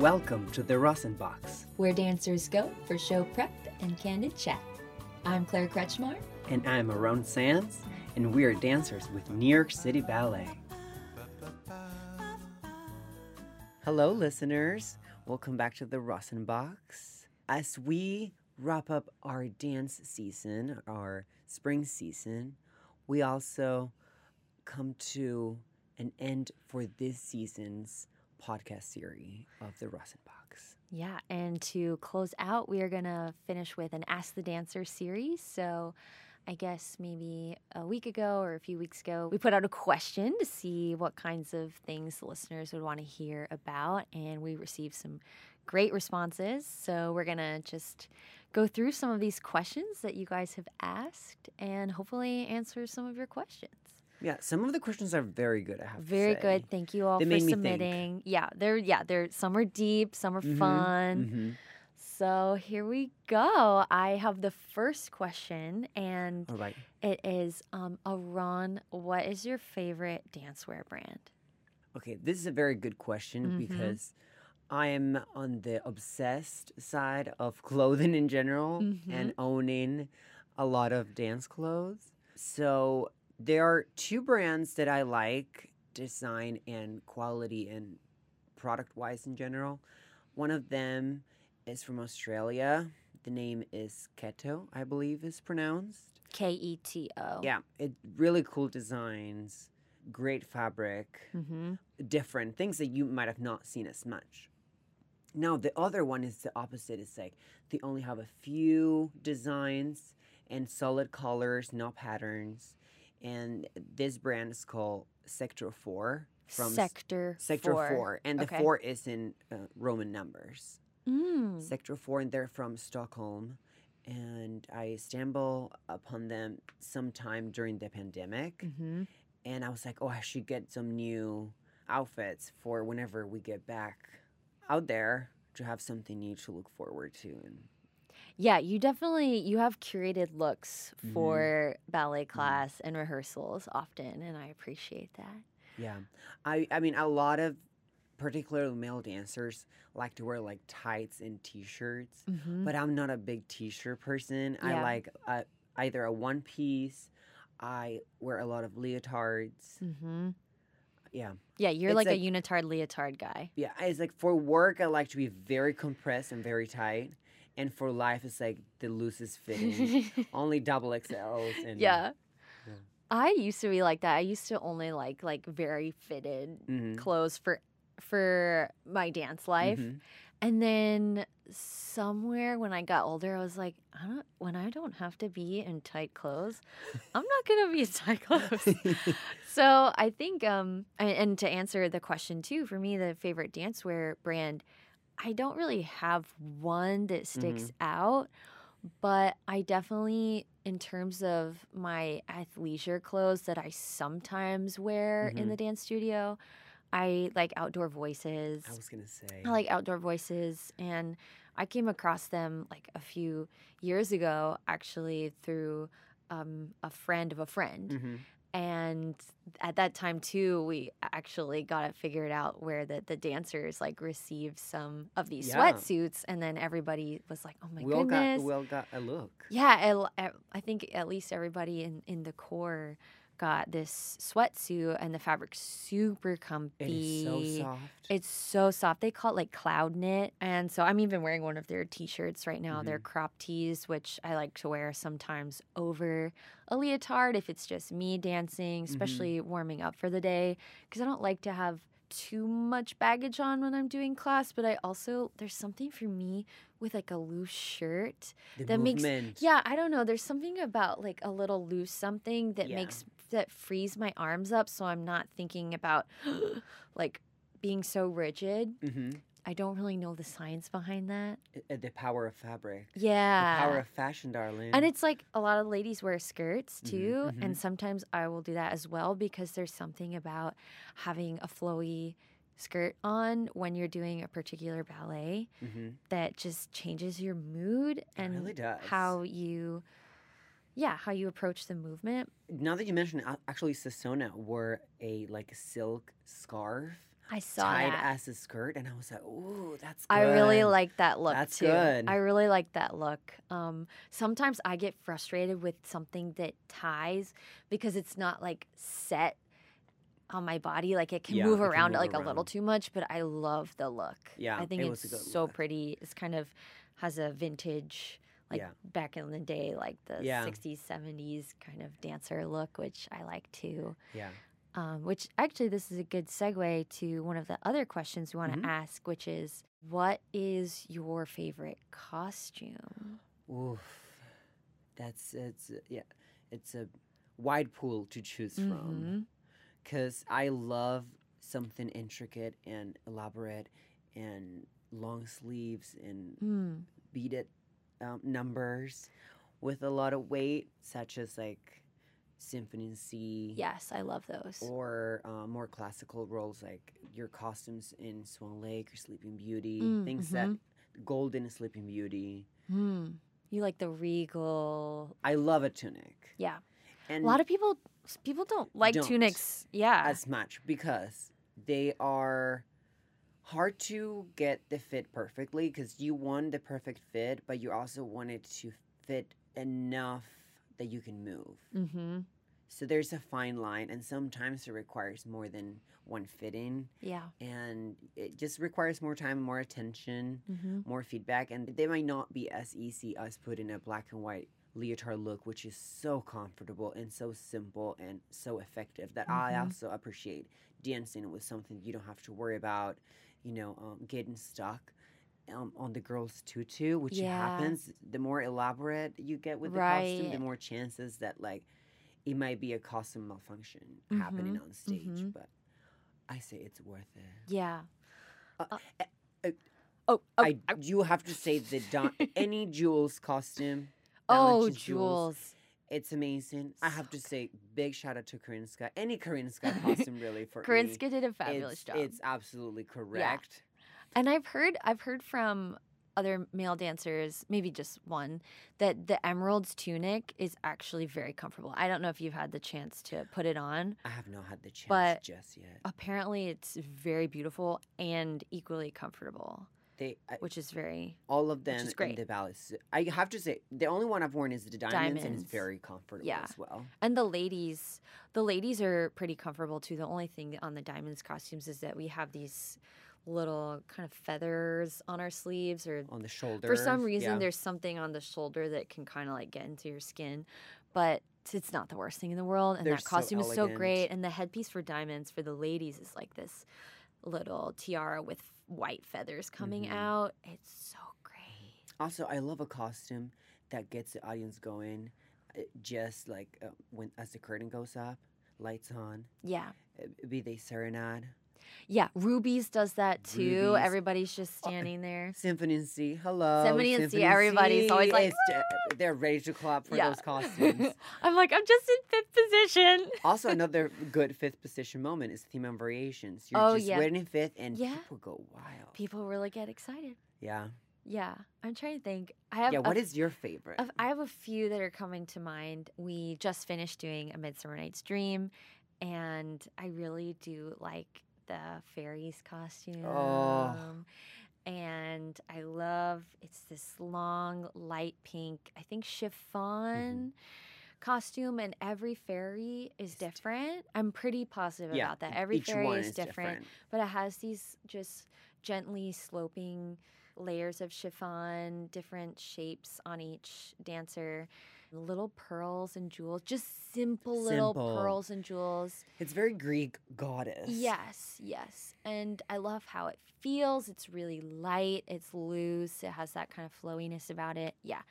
Welcome to the Rosin Box. where dancers go for show prep and candid chat. I'm Claire Kretzschmar. And I'm Aaron Sanz, and we are dancers with New York City Ballet. Hello, listeners. Welcome back to the Rosin Box. As we wrap up our dance season, our spring season, we also come to an end for this season's podcast series of the Rosin Box. Yeah, and to close out, we are going to finish with an Ask the Dancer series. So, I guess maybe a week ago or a few weeks ago, we put out a question to see what kinds of things the listeners would want to hear about, and we received some great responses. So, we're going to just go through some of these questions that you guys have asked and hopefully answer some of your questions. Yeah, some of the questions are very good, I have to Very good. Thank you all They for submitting. Yeah, they're yeah, they're some are deep, some are Mhm, fun. mhm. So here we go. I have the first question, and right. it is um, Aaron, what is your favorite dancewear brand? Okay, this is a very good question Mhm. because I am on the obsessed side of clothing in general and owning a lot of dance clothes. So there are two brands that I like design and quality and product wise in general. One of them is from Australia. The name is Keto, I believe is pronounced. K E T O. Yeah, it really cool designs, great fabric Mm-hmm. different things that you might have not seen as much. Now the other one is the opposite. It's like they only have a few designs and solid colors, no patterns. And this brand is called Sector Four from s- Sector Sector four. Four, and the four is in uh, Roman numbers. Mm. Sector Four, and they're from Stockholm. And I stumbled upon them sometime during the pandemic Mm-hmm. and I was like, oh, I should get some new outfits for whenever we get back out there to have something new to look forward to. And Yeah, you definitely you have curated looks Mhm. for ballet class and rehearsals often, and I appreciate that. yeah, I, I mean, a lot of particularly male dancers like to wear like tights and t-shirts, Mm-hmm. but I'm not a big t-shirt person. I like uh, either a one piece. I wear a lot of leotards. Mm-hmm. Yeah, Yeah, you're like, like- a unitard leotard guy. yeah. It's like for work, I like to be very compressed and very tight. And for life, it's like the loosest fitting. only double XLs and yeah. Yeah. I used to be like that. I used to only like like very fitted Mhm, clothes for for my dance life. mhm. And then somewhere when I got older, I was like, I don't when I don't have to be in tight clothes, I'm not gonna be in tight clothes. so I think um and, and to answer the question too, for me the favorite dancewear brand, I don't really have one that sticks Mm-hmm. out, but I definitely in terms of my athleisure clothes that I sometimes wear in Mhm. the dance studio, I like outdoor voices. I was gonna say. I like outdoor voices, and I came across them like a few years ago, actually through um, a friend of a friend. Mhm. And at that time too, we actually got it figured out where the, the dancers like received some of these Yeah. sweatsuits, and then everybody was like, "Oh my we all goodness!" got we all got a look. Yeah, I, I think at least everybody in, in the corps got this sweatsuit, and the fabric's super comfy. It is so soft. It's so soft. They call it like cloud knit. And so I'm even wearing one of their t shirts right now. They're mm-hmm. crop tees, which I like to wear sometimes over a leotard if it's just me dancing, mm-hmm. especially warming up for the day. Because I don't like to have too much baggage on when I'm doing class, but I also, there's something for me with like a loose shirt the that makes- yeah, I don't know. There's something about like a little loose something that Yeah. makes that frees my arms up so I'm not thinking about like being so rigid. hmm I don't really know the science behind that. The power of fabric. Yeah. The power of fashion, darling. and it's like a lot of ladies wear skirts Mhm, too, mhm. and sometimes I will do that as well because there's something about having a flowy skirt on when you're doing a particular ballet hmm that just changes your mood and really does. how you yeah, how you approach the movement. Now that you mention, it, actually, Sasona wore a like silk scarf I saw tied that. as a skirt, and I was like, "Ooh, that's." I really like that look That's too. good. I really like that look. Um, sometimes I get frustrated with something that ties because it's not like set on my body. Like it can Yeah, move it can around move like a little too much, but I love the look. Yeah, I think it was it's good so look. pretty. It's kind of has a vintage, like Yeah. back in the day, like the Yeah. 60s, 70s kind of dancer look, which I like too. Yeah. Um, which actually, this is a good segue to one of the other questions we want to Mhm. ask, which is what is your favorite costume? Oof. That's it's yeah. It's a wide pool to choose from Mhm. because I love something intricate and elaborate and long sleeves and Mm. beaded um, numbers with a lot of weight, such as like Symphony C. Yes, I love those. Or uh, more classical roles like your costumes in Swan Lake or Sleeping Beauty, Mm, things mhm. that Golden Sleeping Beauty. Mm. You like the regal? I love a tunic. Yeah. And a lot of people people don't like Don't. tunics. Yeah. as much because they are hard to get the fit perfectly because you want the perfect fit, but you also want it to fit enough that you can move. mm-hmm. So there's a fine line, and sometimes it requires more than one fitting, Yeah. and it just requires more time, more attention, Mm-hmm. more feedback, and they might not be as easy as putting a black and white leotard look, which is so comfortable and so simple and so effective that I Mhm. also appreciate dancing with something you don't have to worry about, you know, um, getting stuck. Um, on the girl's tutu, which Yeah. happens, the more elaborate you get with the costume, the more chances that like it might be a costume malfunction happening Mhm, on stage. mhm. But I say it's worth it. Yeah. Uh, Uh, eh, Oh, oh, I you have to say the Don, any Jewels costume. oh, Balanchine's Jewels. It's amazing. I have to say, big shout out to Karinska. Any Karinska costume, really, for me. Karinska did a fabulous it's, job. It's absolutely correct. Yeah. And I've heard I've heard from other male dancers, maybe just one, that the emerald's tunic is actually very comfortable. I don't know if you've had the chance to put it on. I have not had the chance But- just yet. Apparently it's very beautiful and equally comfortable, They I, which is very all of them is in great. the balance. I have to say, the only one I've worn is the diamonds, and Diamonds. it's very comfortable Yeah. as well. and the ladies the ladies are pretty comfortable too. The only thing on the diamonds costumes is that we have these little kind of feathers on our sleeves or On the shoulder. for some reason there's something on the shoulder that can kind of like get into your skin but it's not the worst thing in the world and They're that so costume is so great and the headpiece for diamonds for the ladies is like this little tiara with white feathers coming Mhm. out. It's so great. Also, I love a costume that gets the audience going, uh, just like uh, when as the curtain goes up, lights on, yeah. Be they serenade, yeah rubies does that too Rubies. everybody's just Oh, standing there Symphony in C. Hello, Symphony in C, everybody's always like, they're ready to clap for Yeah. those costumes. i'm like i'm just in fifth position also, another good fifth position moment is theme and variations. You're Oh, just yeah. waiting in fifth, and Yeah. people go wild. people really get excited Yeah, yeah i'm trying to think i have yeah. a What is your favorite? Of- I have a few that are coming to mind. We just finished doing A Midsummer Night's Dream, and I really do like the fairies oh. costume. Oh. And I love it's this long light pink, I think chiffon mm-hmm. costume, and every fairy is different. I'm pretty positive yeah, about that. Every each fairy one is different but it has these just gently sloping layers of chiffon, different shapes on each dancer, little pearls and jewels, just simple little pearls and jewels. It's very Greek goddess. Yes, yes. And I love how it feels. It's really light, it's loose, it has that kind of flowiness about it. Yeah.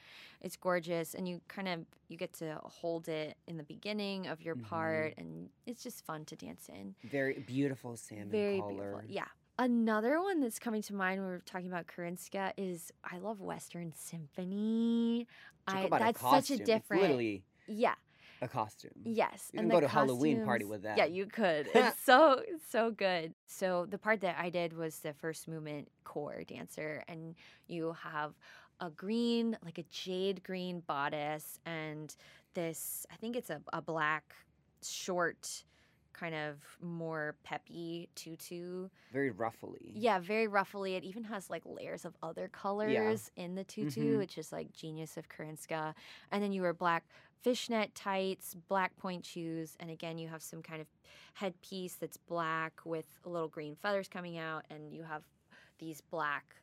It's gorgeous and you kind of you get to hold it in the beginning of your Mhm. part and it's just fun to dance in. Very beautiful salmon Very color. beautiful. Yeah. Another one that's coming to mind when we're talking about Karinska is I love Western Symphony. Talk I about that's a such a It's different literally yeah a costume. yes. You and can go to Halloween party with that. Yeah, you could. It's so so good. So the part that I did was the first movement corps dancer, and you have a green like a jade green bodice and this I think it's a, a black short kind of more peppy tutu. Very ruffly. Yeah, very ruffly. It even has like layers of other colors in the tutu, Mhm. which is like genius of Karinska. And then you wear black fishnet tights, black pointe shoes, and again you have some kind of headpiece that's black with little green feathers coming out, and you have these black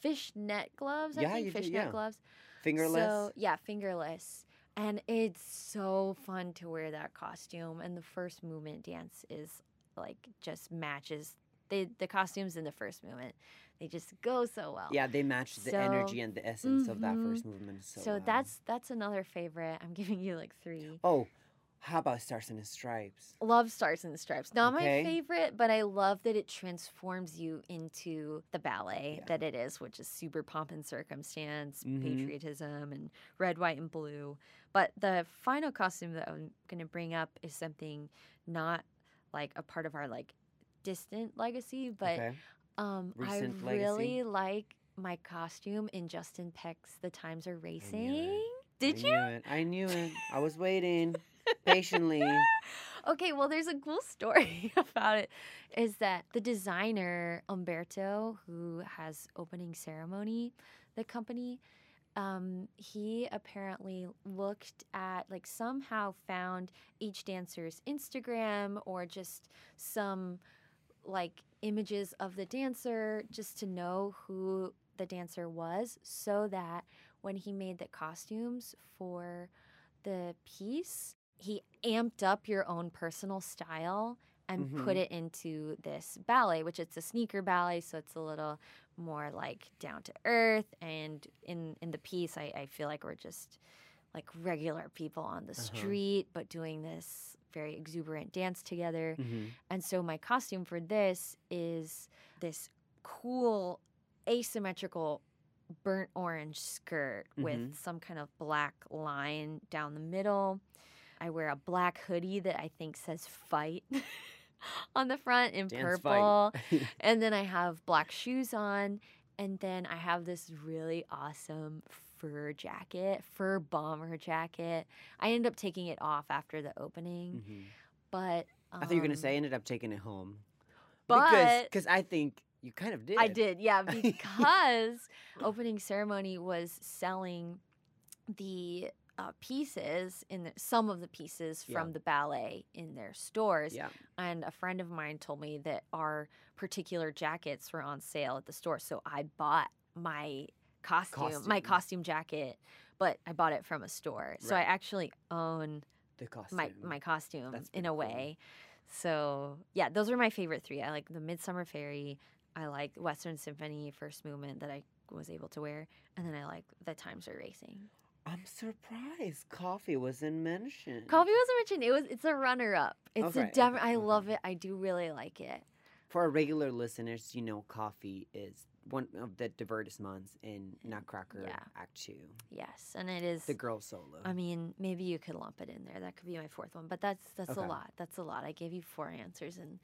fishnet gloves. I Yeah, think you do, fishnet yeah. gloves. Fingerless. So yeah, fingerless. And it's so fun to wear that costume. And the first movement dance is like just matches the the costumes in the first movement. They just go so well. yeah, they match the So- energy and the essence of that Mhm. first movement. So, So, well. that's that's another favorite. I'm giving you like three. Oh, how about Stars and Stripes? Love Stars and Stripes. Not Okay. my favorite, but I love that it transforms you into the ballet Yeah. that it is, which is super pomp and circumstance, Mhm. patriotism, and red, white, and blue. But the final costume that I'm going to bring up is something not like a part of our like distant legacy, but okay. um, I really legacy? like my costume in Justin Peck's The Times Are Racing. Did I you? Knew it. I knew it. I was waiting patiently. Okay, well, there's a cool story about it. Is that the designer Humberto, who has opening ceremony, the company, um, he apparently looked at, like, somehow found each dancer's Instagram or just some, like, images of the dancer just to know who the dancer was so that when he made the costumes for the piece, he amped up your own personal style and put Mhm. it into this ballet, which it's a sneaker ballet, so it's a little more like down to earth. And in in the piece, I, I feel like we're just like regular people on the Uh-huh. street, but doing this very exuberant dance together. Mhm. And so my costume for this is this cool asymmetrical burnt orange skirt Mhm. with some kind of black line down the middle. I wear a black hoodie that I think says fight on the front in Dance purple. And then I have black shoes on. And then I have this really awesome fur jacket, fur bomber jacket. I ended up taking it off after the opening, Mhm. but I thought you were gonna um, say I ended up taking it home. but because I think you kind of did. I did, yeah, because opening ceremony was selling the uh, pieces in the, some of the pieces Yeah. from the ballet in their stores. Yeah. And a friend of mine told me that our particular jackets were on sale at the store, so I bought my costume, my Costume. costume jacket, but I bought it from a store. So I actually own The costume. my my costume in a cool. way. So yeah, those are my favorite three. I like the Midsummer Fairy. I like Western Symphony first movement that I was able to wear, and then I like the Times Are Racing. I'm surprised coffee wasn't mentioned. Coffee wasn't mentioned. It was. It's a runner up. It's Okay, a def- I love it. I do really like it. For our regular listeners, you know, coffee is one of the divertissements in mm, Nutcracker Yeah. Act Two, Yes, and it is. the girl solo. I mean, maybe you could lump it in there. That could be my fourth one, but that's that's Okay. a lot. That's a lot. I gave you four answers, and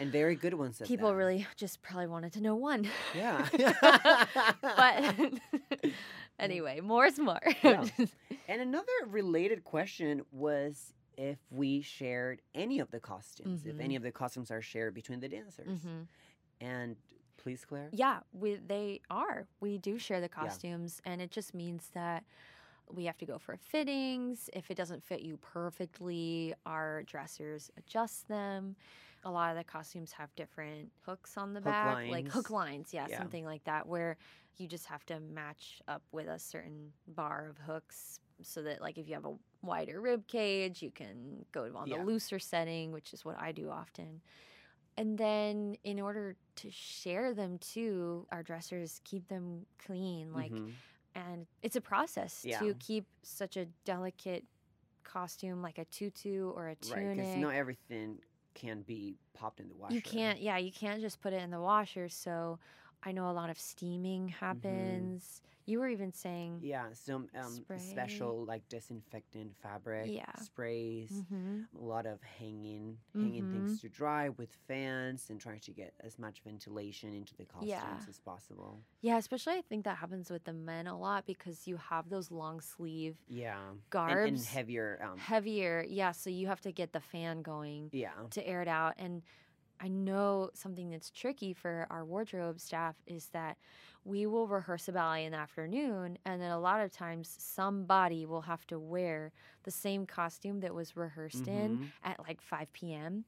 and very good ones. People that. really just probably wanted to know one. Yeah. but anyway, more is more. Yeah. And another related question was if we shared any of the costumes, if Mhm. any of the costumes are shared between the dancers. Mhm. And please, Claire. Yeah, we they are. We do share the costumes, and it just means that we have to go for fittings. If it doesn't fit you perfectly, our dressers adjust them. A lot of the costumes have different hooks on the Hook back, like hook lines, lines. yeah, Yeah. something like that, where you just have to match up with a certain bar of hooks so that like if you have a wider rib cage, you can go on Yeah. the looser setting, which is what I do often. And then in order to share them too, our dressers keep them clean. Like Mhm. and it's a process Yeah. to keep such a delicate costume like a tutu or a tunic. right, because not everything can be popped in the washer. you can't yeah, you can't just put it in the washer. So I know a lot of steaming happens. You were even saying, Yeah, some um, special like disinfectant fabric Yeah. sprays. Mhm. A lot of hanging, hanging Mm-hmm. things to dry with fans, and trying to get as much ventilation into the costumes Yeah. as possible. yeah, especially I think that happens with the men a lot because you have those long sleeve, Yeah, and, and heavier. Um, heavier. Yeah, so you have to get the fan going yeah, to air it out. And I know something that's tricky for our wardrobe staff is that we will rehearse a ballet in the afternoon, and then a lot of times somebody will have to wear the same costume that was rehearsed in Mhm. at like 5 p.m.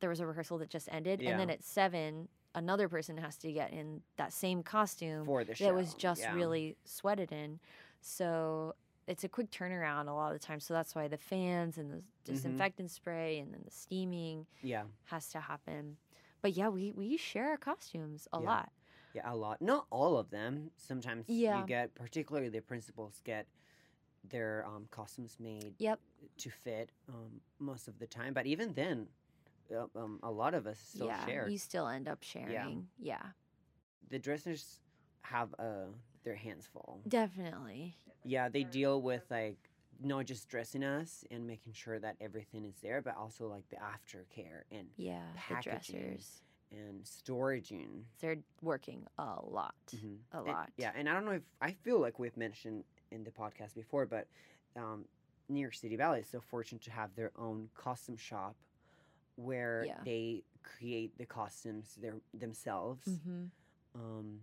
There was a rehearsal that just ended, and then at 7, another person has to get in that same costume for the show. that was just yeah. really sweated in. So it's a quick turnaround a lot of the time. So that's why the fans and the Mm-hmm. disinfectant spray and then the steaming yeah, has to happen. But yeah, we, we share our costumes a Yeah. lot. yeah, a lot. Not all of them. Sometimes Yeah. you get, particularly the principals get their um, costumes made Yep. to fit um, most of the time. But even then, uh, um, a lot of us still yeah. share. You still end up sharing. Yeah. the dressers have uh, their hands full. Definitely. Yeah, they deal with like not just dressing us and making sure that everything is there, but also like the aftercare and Yeah. Packaging. The dressers. and storaging. They're working a lot. Mhm. A And- lot. yeah, and I don't know if I feel like we've mentioned in the podcast before, but um, New York City Ballet is so fortunate to have their own costume shop where Yeah. they create the costumes their, themselves. Mm-hmm. Um,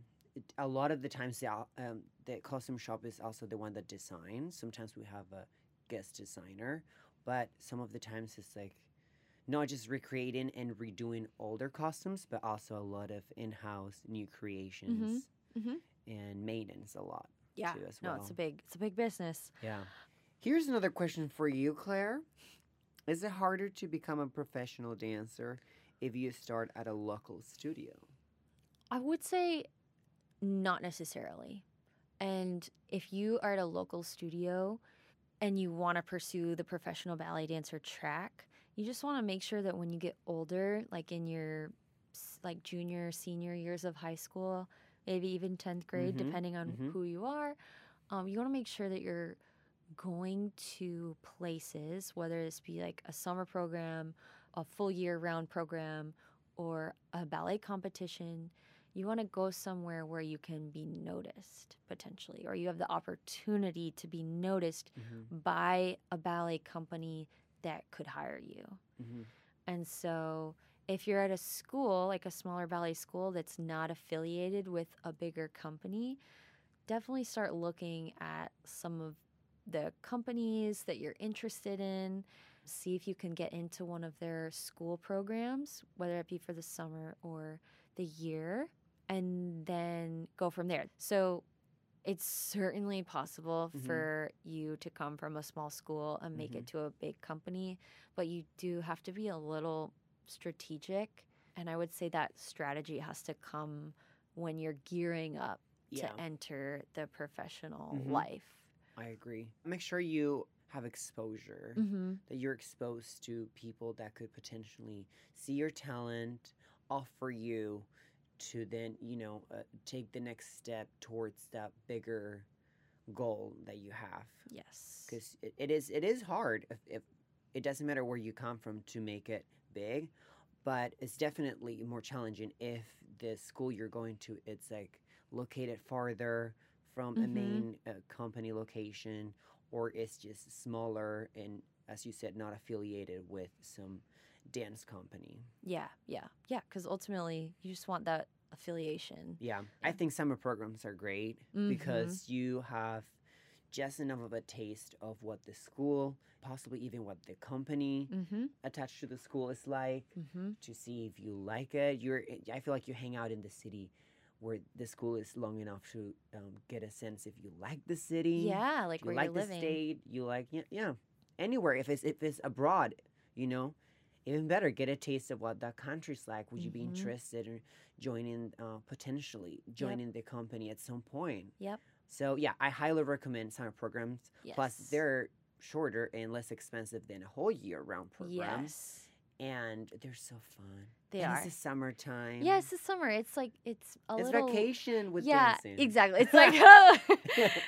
a lot of the times, the, um, the costume shop is also the one that designs. Sometimes we have a guest designer, but some of the times it's like not just recreating and redoing older costumes, but also a lot of in-house new creations mhm. and maintenance a lot Yeah. too as no, it's a big it's a big business. yeah. Here's another question for you, Claire. Is it harder to become a professional dancer if you start at a local studio? I would say not necessarily. And if you are at a local studio and you want to pursue the professional ballet dancer track, you just want to make sure that when you get older, like in your like junior, senior years of high school, maybe even 10th grade, Mhm, depending on mhm. who you are, um, you want to make sure that you're going to places, whether this be like a summer program, a full year round program, or a ballet competition, you want to go somewhere where you can be noticed potentially, or you have the opportunity to be noticed Mm-hmm. by a ballet company that could hire you. Mm-hmm. And so, if you're at a school, like a smaller ballet school that's not affiliated with a bigger company, definitely start looking at some of the companies that you're interested in. See if you can get into one of their school programs, whether it be for the summer or the year, and then go from there. So, it's certainly possible Mhm. for you to come from a small school and make it to a big company, but you do have to be a little strategic. And I would say that strategy has to come when you're gearing up Yeah, to enter the professional Mhm. life. I agree. Make sure you have exposure, Mm-hmm. that you're exposed to people that could potentially see your talent, offer you to then, you know, uh, take the next step towards that bigger goal that you have. Yes. Because it, it is it is hard if, if it doesn't matter where you come from to make it big, but it's definitely more challenging if the school you're going to it's like located farther from a Mhm. main uh, company location or it's just smaller and as you said not affiliated with some dance company Yeah, yeah, yeah. Because ultimately, you just want that affiliation. yeah, i think summer programs are great Mhm. because you have just enough of a taste of what the school possibly even what the company Mm-hmm. attached to the school is like Mm-hmm. to see if you like it you're i feel like you hang out in the city where the school is long enough to um, get a sense if you like the city Yeah, like you where like you're the living. state you like yeah, yeah anywhere if it's if it's abroad you know even better get a taste of what that country's like would you be Mhm. interested in joining uh, potentially joining the company at some point Yep. so yeah i highly recommend summer programs Yes. plus they're shorter and less expensive than a whole year round program Yes. and they're so fun. They and are. It's the summertime. Yeah, it's the summer. It's like it's a it's little vacation with yeah, dancing. exactly. It's like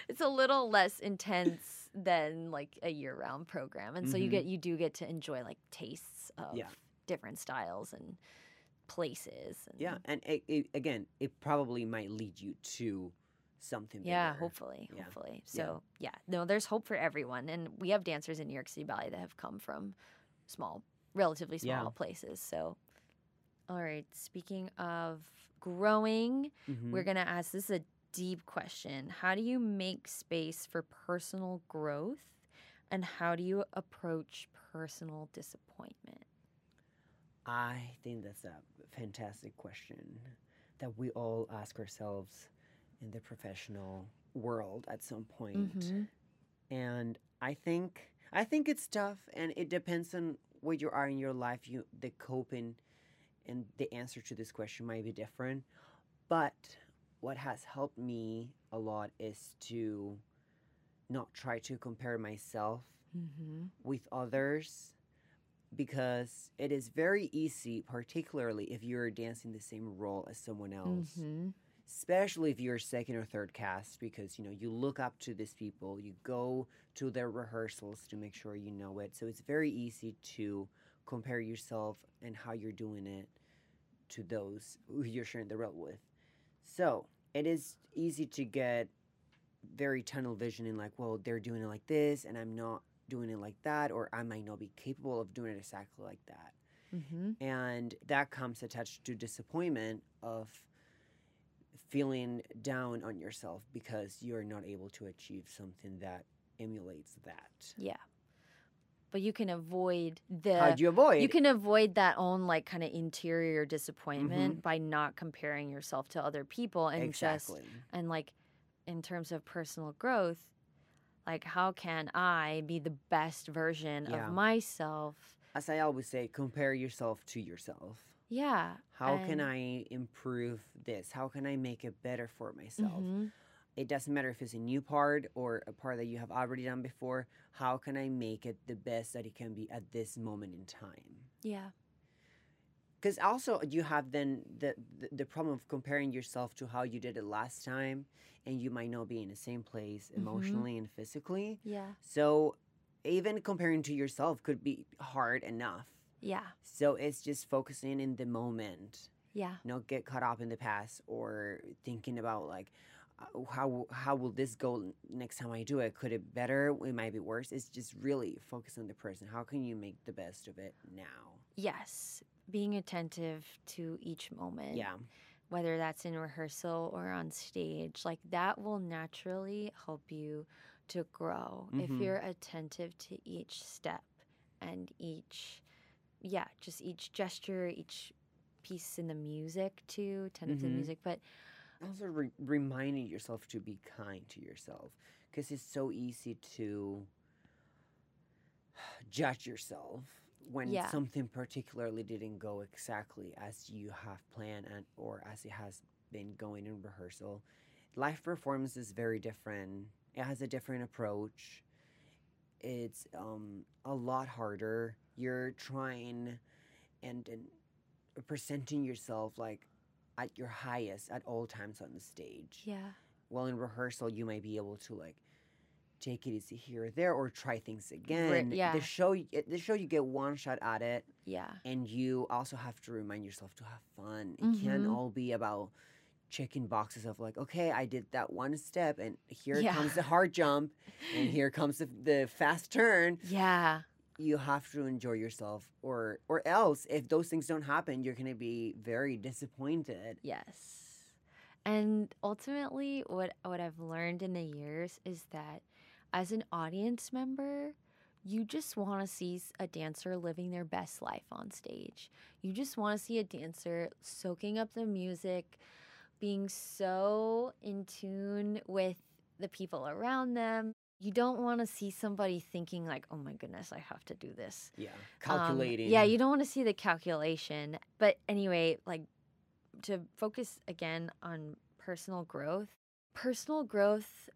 it's a little less intense than like a year-round program, and so you Mhm. get you do get to enjoy like of Yeah. different styles and places. And Yeah, and it, it, again, it probably might lead you to something. Yeah, bigger. hopefully, Yeah. hopefully. So yeah, no, there's hope for everyone, and we have dancers in New York City Ballet that have come from small, relatively small Yeah. places. So, all right. Speaking of growing, Mhm. we're gonna ask. This is a deep question. How do you make space for personal growth, and how do you approach personal disappointment? I think that's a fantastic question that we all ask ourselves in the professional world at some point. Mhm. And I think I think it's tough and it depends on where you are in your life. You the coping and the answer to this question might be different. But what has helped me a lot is to not try to compare myself Mhm. with others because it is very easy, particularly if you're dancing the same role as someone else, Mhm. especially if you're second or third cast, because you know you look up to these people, you go to their rehearsals to make sure you know it. So it's very easy to compare yourself and how you're doing it to those who you're sharing the role with. So it is easy to get very tunnel vision in like, well, they're doing it like this, and I'm not doing it like that, or I might not be capable of doing it exactly like that. Mhm. And that comes attached to disappointment of feeling down on yourself because you're not able to achieve something that emulates that. Yeah. But you can avoid the How do you avoid? you can avoid that own like kind of interior Mm-hmm. disappointment by not comparing yourself to other people and just and like in terms of personal growth like how can i be the best version Yeah. of myself As I always say, compare yourself to yourself. yeah How can I improve this? How can I make it better for myself? Mhm. It doesn't matter if it's a new part or a part that you have already done before. How can I make it the best that it can be at this moment in time? yeah Because also you have then the, the the problem of comparing yourself to how you did it last time, and you might not be in the same place Mhm. emotionally and physically. yeah So even comparing to yourself could be hard enough. yeah So it's just focusing in the moment, yeah not get caught up in the past or thinking about like uh, how how will this go next time I do it? Could it better? It might be worse. It's just really focus on the person. How can you make the best of it now? Yes being attentive to each moment Yeah. whether that's in rehearsal or on stage, like that will naturally help you to grow if Mhm. you're attentive to each step and each, yeah, just each gesture, each piece in the music too, attentive to the Mhm. music. But also re- reminding yourself to be kind to yourself because it's so easy to judge yourself when Yeah. something particularly didn't go exactly as you have planned and or as it has been going in rehearsal live performance is very different it has a different approach it's um, a lot harder you're trying and, and presenting yourself like at your highest at all times on the stage. yeah, Well, in rehearsal, you might be able to like take it easy here or there, or try things again. yeah. The show the show, you get one shot at it, yeah, and you also have to remind yourself to have fun. It can't Mhm. all be about checking boxes of like, okay, I did that one step, and here Yeah. comes the hard jump, and here comes the, the fast turn. yeah, You have to enjoy yourself, or or else, if those things don't happen, you're gonna be very disappointed. yes. And ultimately, what what I've learned in the years is that as an audience member, you just want to see a dancer living their best life on stage. You just want to see a dancer soaking up the music, being so in tune with the people around them. You don't want to see somebody thinking like, "Oh my goodness, I have to do this." Yeah, Um, calculating. yeah, you don't want to see the calculation. But anyway, like to focus again on personal growth, personal growth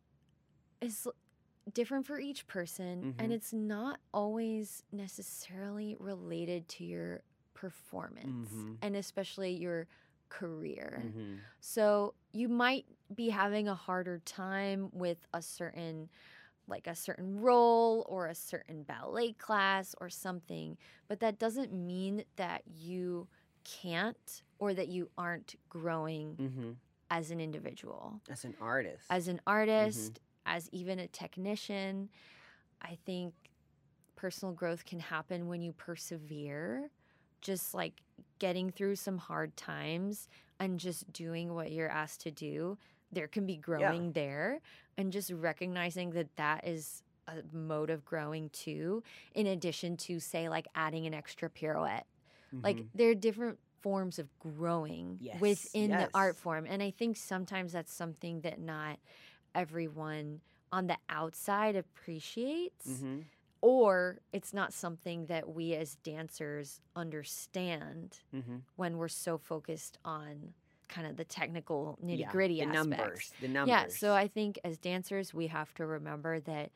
is different for each person and Mhm. it's not always necessarily related to your performance Mhm. and especially your career. hmm So you might be having a harder time with a certain like a certain role or a certain ballet class or something, but that doesn't mean that you can't or that you aren't growing hmm as an individual. As an artist. As an artist, as even a technician, I think personal growth can happen when you persevere, just like getting through some hard times and just doing what you're asked to do. There can be growing there, and just recognizing that that is a mode of growing too, in addition to, say, like adding an extra pirouette. Like Mhm. there are different forms of growing Yes, within the art form. And I think sometimes that's something that not everyone on the outside appreciates, Mhm. or it's not something that we as dancers understand Mhm. when we're so focused on kind of the technical nitty Yeah, gritty the aspects. numbers. The numbers. Yeah, so I think as dancers, we have to remember that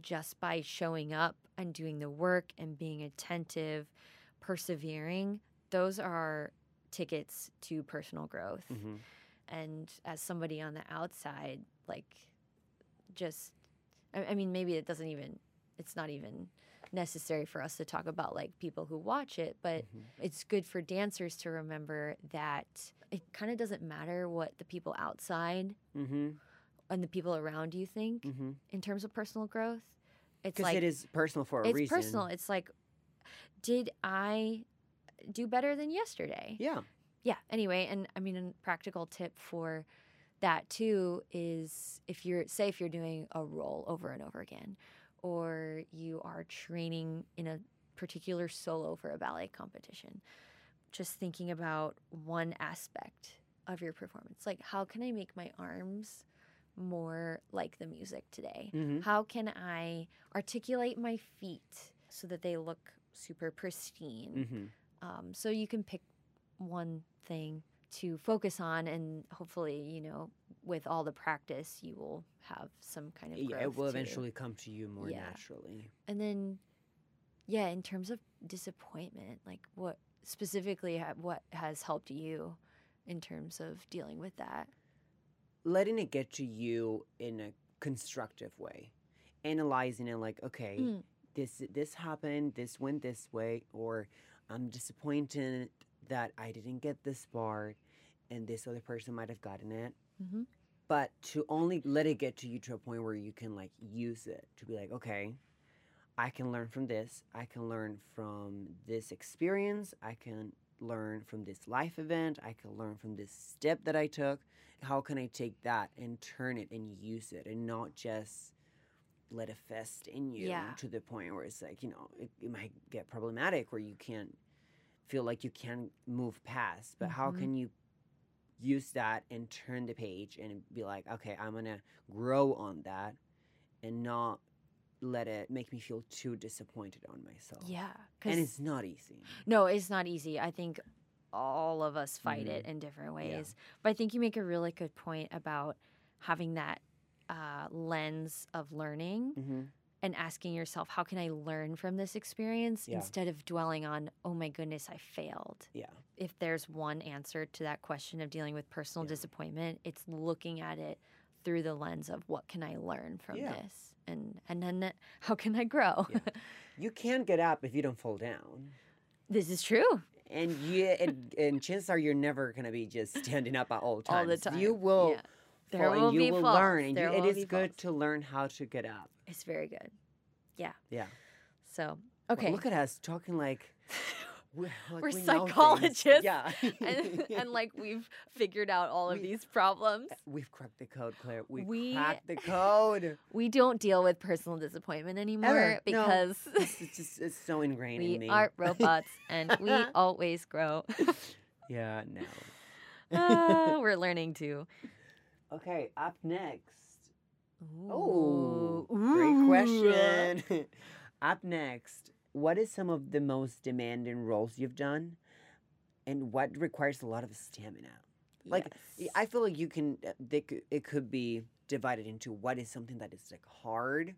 just by showing up and doing the work and being attentive, persevering, those are tickets to personal growth. Mhm. And as somebody on the outside, like, just, I, I mean, maybe it doesn't even, it's not even necessary for us to talk about like people who watch it, but Mhm. it's good for dancers to remember that it kind of doesn't matter what the people outside Mhm. and the people around you think Mhm. in terms of personal growth. It's like it is personal for a it's reason. It's personal. It's like, did I do better than yesterday? Yeah. Yeah. Anyway, and I mean, a practical tip for that too is if you're say if you're doing a role over and over again, or you are training in a particular solo for a ballet competition, just thinking about one aspect of your performance, like how can I make my arms more like the music today? Mhm. How can I articulate my feet so that they look super pristine? Mhm. Um, so you can pick one thing to focus on, and hopefully, you know, with all the practice, you will have some kind of Yeah, it will too. eventually come to you more Yeah. naturally. And then, yeah, in terms of disappointment, like what specifically, what has helped you in terms of dealing with that? Letting it get to you in a constructive way. Analyzing it like, okay, Mm. this this happened, this went this way, or I'm disappointed that I didn't get this part and this other person might have gotten it. Mm-hmm. But to only let it get to you to a point where you can like use it to be like, okay, I can learn from this. I can learn from this experience. I can learn from this life event. I can learn from this step that I took. How can I take that and turn it and use it and not just let it fest in you Yeah. to the point where it's like, you know, it, it might get problematic where you can't feel like you can move past. But how Mhm. can you use that and turn the page and be like, okay, I'm gonna grow on that and not let it make me feel too disappointed on myself. Yeah, And it's not easy. No, it's not easy. I think all of us fight it in different ways. But I think you make a really good point about having that uh, lens of learning Mm-hmm. And asking yourself, how can I learn from this experience Yeah. instead of dwelling on, oh my goodness, I failed. Yeah. If there's one answer to that question of dealing with personal Yeah. disappointment, it's looking at it through the lens of what can I learn from Yeah. this and and then how can I grow? Yeah. You can't get up if you don't fall down. this is true. And you and, and chances are you're never gonna be just standing up at all times. All the time. You will Yeah. There will and you be will falls. learn. And you, it is good to learn how to get up. It's very good. Yeah. Yeah. So Well, okay. look at us talking like we're, like We're we psychologists. Yeah. and, and like we've figured out all of We- these problems. We've cracked the code, Claire. We, We- cracked the code. We don't deal with personal disappointment anymore Ever. No. because it's, it's just it's so ingrained in me. we are robots and we always grow. Yeah, no. Ah, we're learning to. Okay, up next. Oh, great question. up next, what is some of the most demanding roles you've done, and what requires a lot of stamina? Like, Yes. I feel like you can. uh, They it could be divided into what is something that is like hard,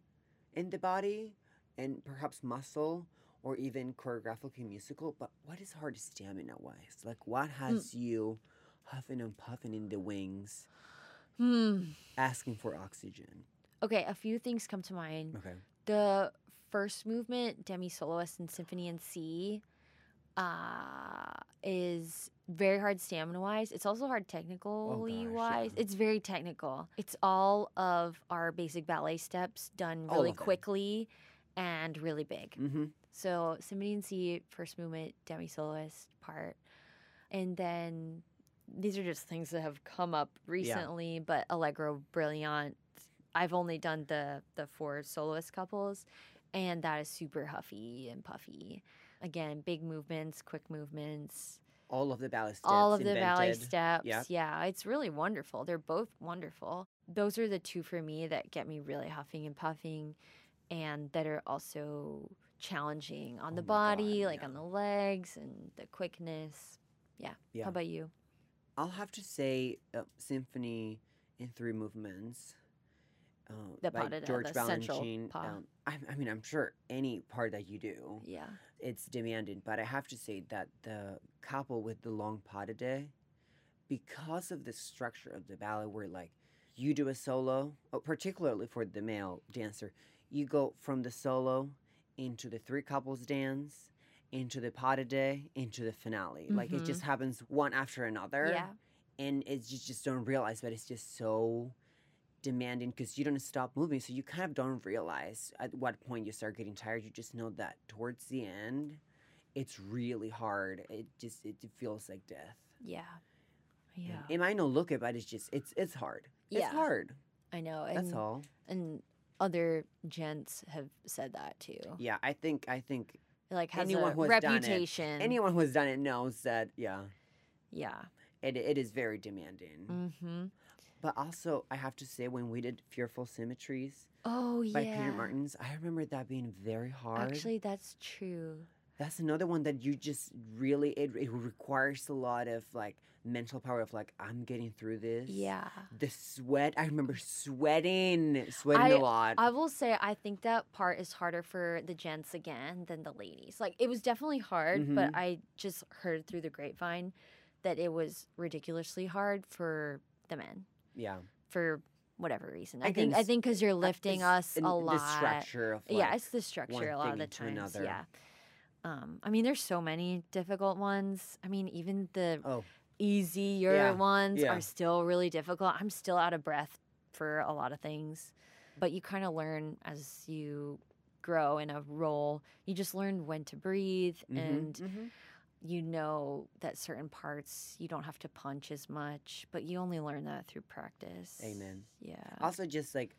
in the body and perhaps muscle or even choreographically musical. But what is hard stamina wise? Like, what has you huffing and puffing in the wings, Hmm. asking for oxygen? Okay, a few things come to mind. Okay. The first movement, Demi Soloist and Symphony in C, uh, is very hard stamina wise. It's also hard technically gosh, wise. yeah. It's very technical. It's all of our basic ballet steps done really them. quickly and really big. Mm-hmm. So Symphony in C, first movement, demi soloist part, and then these are just things that have come up recently. But Allegro Brillante, I've only done the the four soloist couples, and that is super huffy and puffy. Again, big movements, quick movements, All of the ballet steps. all of the ballet steps. Yep. Yeah, it's really wonderful. They're both wonderful. Those are the two for me that get me really huffing and puffing and that are also challenging on Oh the my God, body, like yeah. on the legs and the quickness. Yeah. Yeah. How about you? I'll have to say uh, Symphony in Three Movements. Uh, The by de George the Balanchine. Um, I, I mean, I'm sure any part that you do, Yeah. it's demanding. But I have to say that the couple with the long pas de deux, because of the structure of the ballet, where like you do a solo, oh, particularly for the male dancer, you go from the solo into the three couples dance, into the pas de deux, into the finale. Like it just mm-hmm. happens one after another Yeah. and it's just, just don't realize but it's just so demanding because you don't stop moving so you kind of don't realize at what point you start getting tired you just know that towards the end it's really hard it just it feels like death Yeah. And Yeah. it might not look it but it's just it's it's hard Yeah. it's hard I know. that's all and other gents have said that too. yeah i think i think Like has Anyone a who has done it- reputation. anyone who has done it knows that yeah Yeah. it, it is very demanding Mm-hmm. but also i have to say when we did fearful symmetries Oh by yeah. peter martins i remember that being very hard Actually, that's true. That's another one that you just really it, it requires a lot of like mental power of like I'm getting through this. Yeah. The sweat. I remember sweating, sweating I- a lot. I will say I think that part is harder for the gents again than the ladies. Like it was definitely hard, but Mhm. I just heard through the grapevine that it was ridiculously hard for the men yeah. for whatever reason. I I, think I think because you're lifting us a lot. The structure of like, yeah, it's the structure a lot of the times. another. Yeah. Um, I mean, there's so many difficult ones. I mean, even the Oh, easier Yeah, ones yeah. are still really difficult. I'm still out of breath for a lot of things, but you kind of learn as you grow in a role. You just learn when to breathe mhm, and mhm. you know that certain parts you don't have to punch as much, but you only learn that through practice. Amen. Yeah. also just like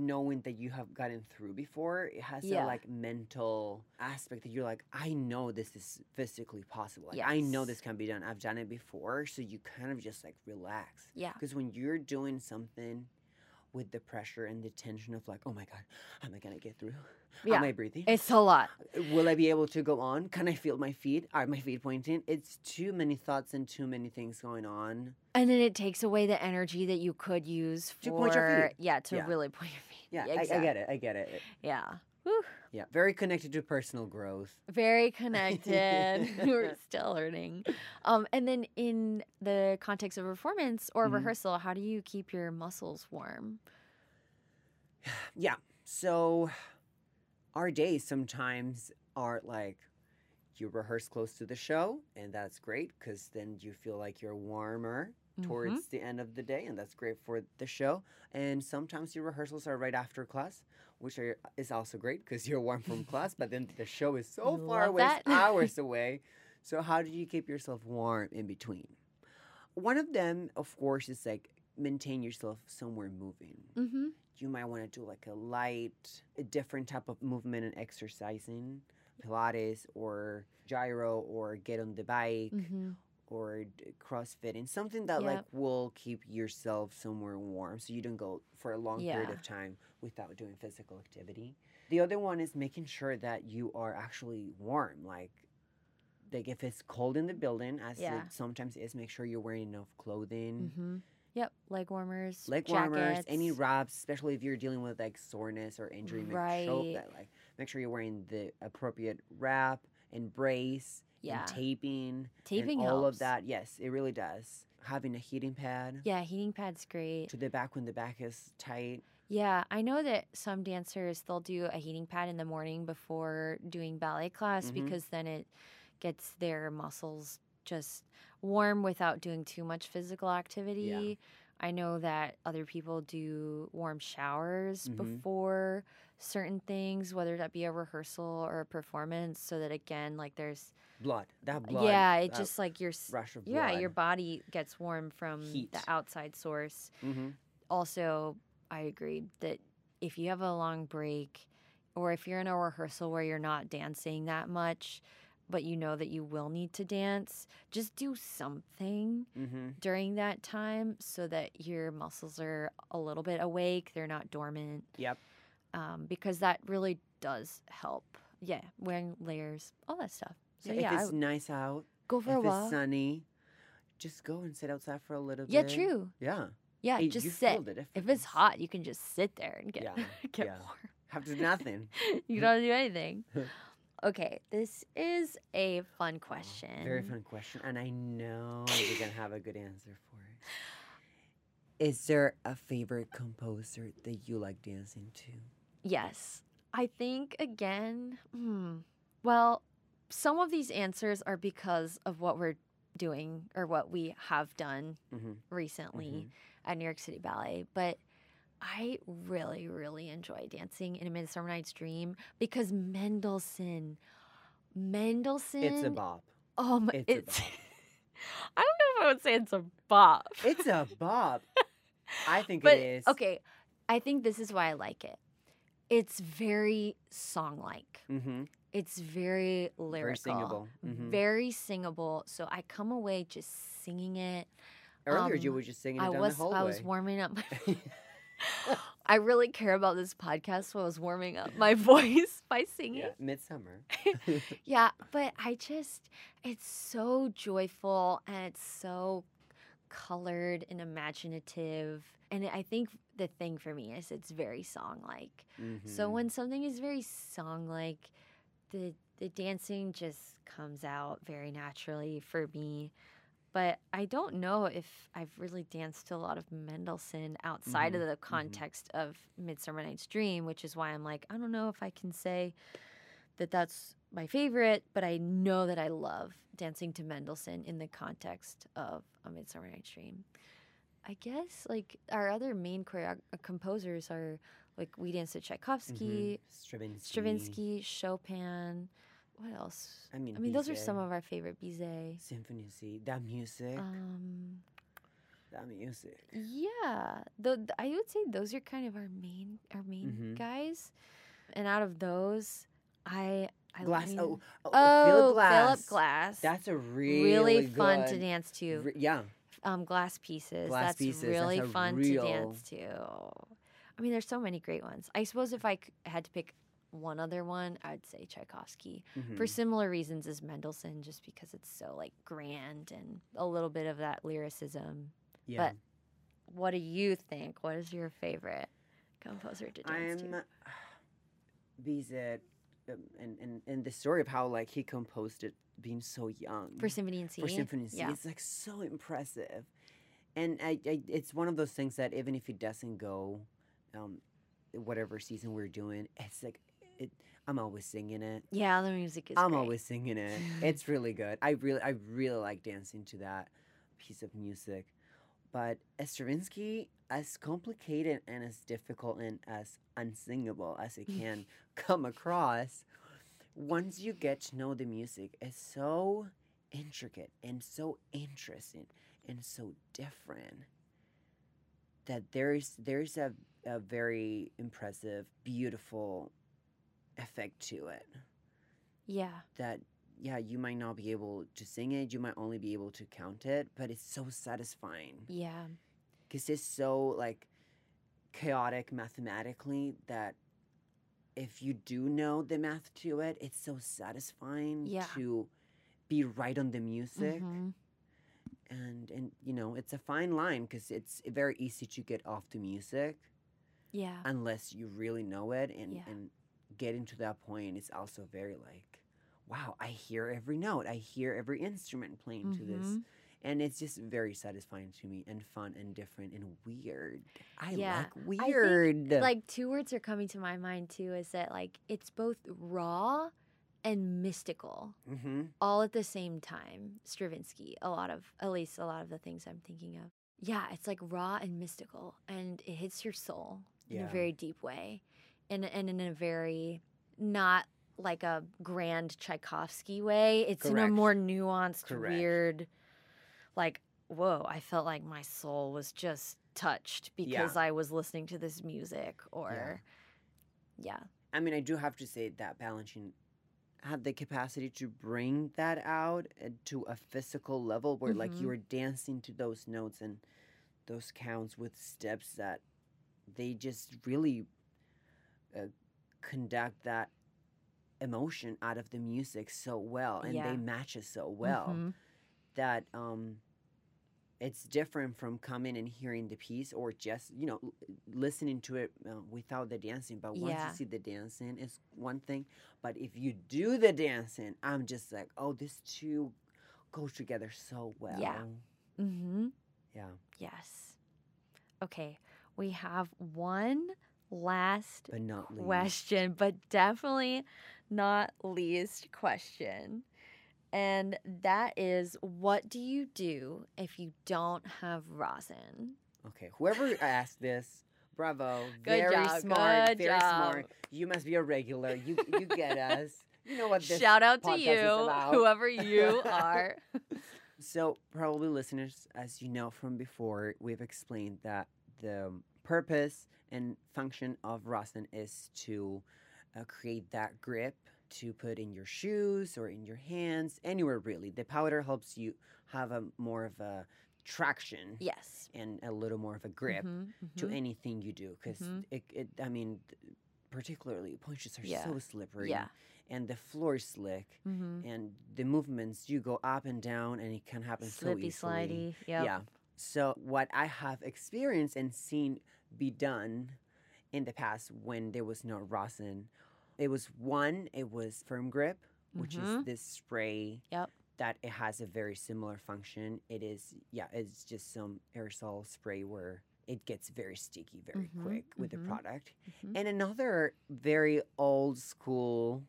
knowing that you have gotten through before it has Yeah. a like mental aspect that you're like i know this is physically possible like i know this can be done i've done it before so you kind of just like relax Yeah. because when you're doing something with the pressure and the tension of like oh my god am i gonna get through Yeah. am i breathing It's a lot. will i be able to go on can i feel my feet are my feet pointing it's too many thoughts and too many things going on And then it takes away the energy that you could use for To point your feet. yeah, to Yeah. really point your feet. Yeah, I, I get it i get it Yeah. Whew. yeah very connected to personal growth Very connected. We're still learning. Um, and then in the context of performance or Mhm. rehearsal, how do you keep your muscles warm? Yeah. So our days sometimes are like you rehearse close to the show, and that's great because then you feel like you're warmer Towards the end of the day, and that's great for the show. And sometimes your rehearsals are right after class, which are, is also great because you're warm from class, but then the show is so far away, it's hours away. So, how do you keep yourself warm in between? One of them, of course, is like maintain yourself somewhere moving Mm-hmm. you might want to do like a light, a different type of movement and exercising, Pilates or gyro or get on the bike Mm-hmm. Or CrossFit and something that like will keep yourself somewhere warm so you don't go for a long period of time without doing physical activity. The other one is making sure that you are actually warm, like. Like if it's cold in the building, as Yeah. it sometimes is, make sure you're wearing enough clothing Mm-hmm. Yep, leg warmers, leg jackets. warmers, any wraps, especially if you're dealing with like soreness or injury. Make sure Right. that like make sure you're wearing the appropriate wrap and brace Yeah. and taping. Taping all helps. of that. Yes, it really does. Having a heating pad Yeah, heating pad's great. to the back when the back is tight. Yeah, I know that some dancers they'll do a heating pad in the morning before doing ballet class Mhm. because then it gets their muscles just warm without doing too much physical activity. I know that other people do warm showers Mhm. before certain things, whether that be a rehearsal or a performance, so that again, like there's Blood. That blood. yeah, it just like your rush of blood. yeah your body gets warm from Heat. the outside source hmm also I agree that if you have a long break or if you're in a rehearsal where you're not dancing that much, but you know that you will need to dance, just do something hmm during that time so that your muscles are a little bit awake, they're not dormant, Yep. Um, because that really does help. Yeah, wearing layers, all that stuff. So Yeah, yeah, if it's would nice out, go for if a it's walk. sunny, just go and sit outside for a little Yeah, bit. Yeah, true. Yeah. Yeah, Hey, just sit. the If it's hot, you can just sit there and get Yeah, get yeah. warm. have to do nothing. you don't do anything. Okay, this is a fun question. Oh, Very fun question, and I know you're gonna have a good answer for it. Is there a favorite composer that you like dancing to? Yes. I think again, hmm, well, some of these answers are because of what we're doing or what we have done Mm-hmm. recently at New York City Ballet, but I really, really enjoy dancing in A Midsummer Night's Dream because Mendelssohn, Mendelssohn. It's a bop. Oh my! it's It's. I don't know if I would say it's a bop. It's a bop. I think but it is. okay, I think this is why I like it. It's very song-like. Mm-hmm. It's very lyrical, Very singable. Mhm. very singable. So I come away just singing it. Earlier, you um, were just singing it I was. I was warming up. I really care about this podcast, so I was warming up my voice by singing. yeah, midsummer. Yeah, but I just, it's so joyful and it's so colored and imaginative. And I think the thing for me is it's very song like. So Mhm. when something is very song like, the, the dancing just comes out very naturally for me. But I don't know if I've really danced to a lot of Mendelssohn outside Mhm, of the mhm. context of Midsummer Night's Dream, which is why I'm like, I don't know if I can say that that's my favorite, but I know that I love dancing to Mendelssohn in the context of A Midsummer Night's Dream. I guess like our other main choreo- uh, composers are like we dance to Tchaikovsky, Mhm. Stravinsky. Stravinsky, Chopin. What else? I mean, I mean, those are some of our favorite Bizet. Symphony C. That music. Um, that music. yeah, the, I would say those are kind of our main our main Mhm. guys, and out of those, I I Glass. mean- oh, oh, oh, Philip Glass. Philip Glass. That's a really, really fun to dance to. re- yeah. um, glass pieces. Glass that's Pieces, really a fun real- to dance to. I mean, there's so many great ones. I suppose if I c- had to pick one other one, I'd say Tchaikovsky for Mhm. similar reasons as Mendelssohn, just because it's so like grand and a little bit of that lyricism. yeah. but What do you think? What is your favorite composer to dance I'm to? Bizet, and, and and the story of how like he composed it being so young For Symphony in C? for Symphony in C. Yeah. It's like so impressive, and I, I it's one of those things that even if it doesn't go, um, whatever season we're doing, it's like it. I'm always singing it. Yeah, the music is I'm great. always singing it. It's really good. I really, I really like dancing to that piece of music. But Stravinsky, as complicated and as difficult and as unsingable as it can come across, once you get to know the music, it's so intricate and so interesting and so different that there's there's a, a very impressive, beautiful effect to it Yeah. that yeah you might not be able to sing it you might only be able to count it but it's so satisfying Yeah. Because it's so like chaotic mathematically that if you do know the math to it it's so satisfying Yeah. to be right on the music Mhm. and and you know it's a fine line because it's very easy to get off the music Yeah. unless you really know it and Yeah. and getting to that point is also very like wow i hear every note i hear every instrument playing to this Mhm. And it's just very satisfying to me and fun and different and weird i Yeah. like think, weird Like two words are coming to my mind too is that like it's both raw and mystical mm-hmm. all at the same time. Stravinsky, a lot of at least a lot of the things I'm thinking of. Yeah, it's like raw and mystical and it hits your soul in a very deep way. And and in a very not like a grand Tchaikovsky way. It's in a more nuanced, Correct. weird like whoa, I felt like my soul was just touched because I was listening to this music or yeah. I mean, I do have to say that Balanchine had the capacity to bring that out uh, to a physical level where, like, Mhm. you were dancing to those notes and those counts with steps that they just really uh, conduct that emotion out of the music so well and Yeah. they match it so well Mhm. That um it's different from coming and hearing the piece or just you know l- listening to it uh, without the dancing. But once Yeah. you see the dancing is one thing. But if you do the dancing i'm just like oh this two go together so well. Mm-hmm. Yeah. Yes. Okay, we have one last but not least. question, but definitely not least question. And that is what do you do if you don't have rosin? okay whoever asked this bravo Good very job, smart good very job. smart you must be a regular you you get us you know what this Shout out to you, whoever you are. So, probably listeners, as you know from before, we've explained that the purpose and function of rosin is to uh, create that grip to put in your shoes or in your hands, anywhere really. The powder helps you have a more of a traction yes. and a little more of a grip Mhm, to mhm. anything you do because Mhm. it, it, I mean, particularly pointe shoes are Yeah. so slippery Yeah. and the floor is slick Mhm. and the movements you go up and down and it can happen so Slippy, easily. slidey. Yep. Yeah. So what I have experienced and seen be done in the past when there was no rosin, it was one, it was firm grip, which Mhm. is this spray Yep. that it has a very similar function. It is yeah, it's just some aerosol spray where it gets very sticky very Mhm, quick with mhm. the product. Mhm. And another very old school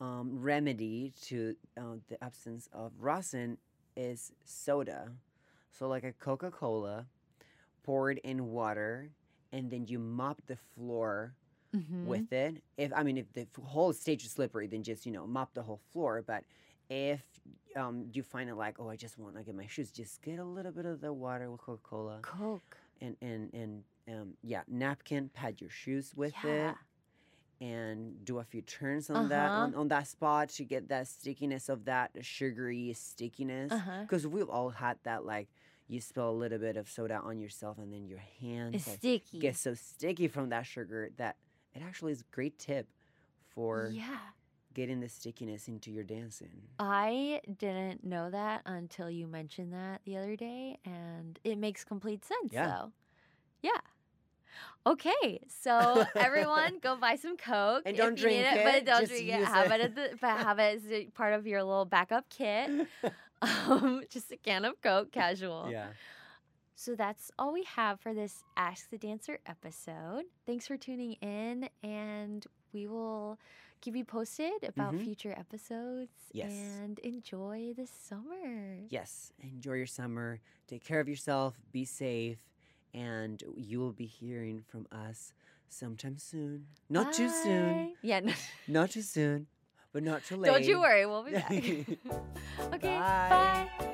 um, remedy to uh, the absence of rosin is soda. So, like a Coca Cola poured in water, and then you mop the floor Mhm. with it. If I mean, if the whole stage is slippery, then just you know mop the whole floor. But if um, you find it like, oh, I just want to get my shoes, just get a little bit of the water with Coca Cola, Coke. and and and um, yeah, napkin, pad your shoes with Yeah. it and do a few turns on that Uh-huh. on, on that spot to get that stickiness of that sugary stickiness Uh-huh. because we've all had that like you spill a little bit of soda on yourself and then your hands like, get so sticky from that sugar that it actually is a great tip for yeah. getting the stickiness into your dancing I didn't know that until you mentioned that the other day, and it makes complete sense. Yeah. though. yeah. Okay, so everyone, go buy some Coke And if don't you drink need it, it, but don't just drink it. Have it. it, at the, but have it as a part of your little backup kit. Um, just a can of Coke, casual. yeah So that's all we have for this Ask the Dancer episode. Thanks for tuning in, and we will keep you posted about Mhm. future episodes. Yes. And enjoy the summer. yes enjoy your summer take care of yourself be safe and you will be hearing from us sometime soon not too soon Bye. Yeah. no- not too soon but not too late Don't you worry. We'll be back. okay. Bye. bye.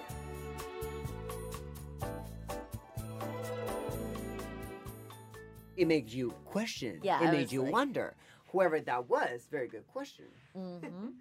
It made you question. Yeah, it I made you like- wonder. Whoever that was very good question. Hmm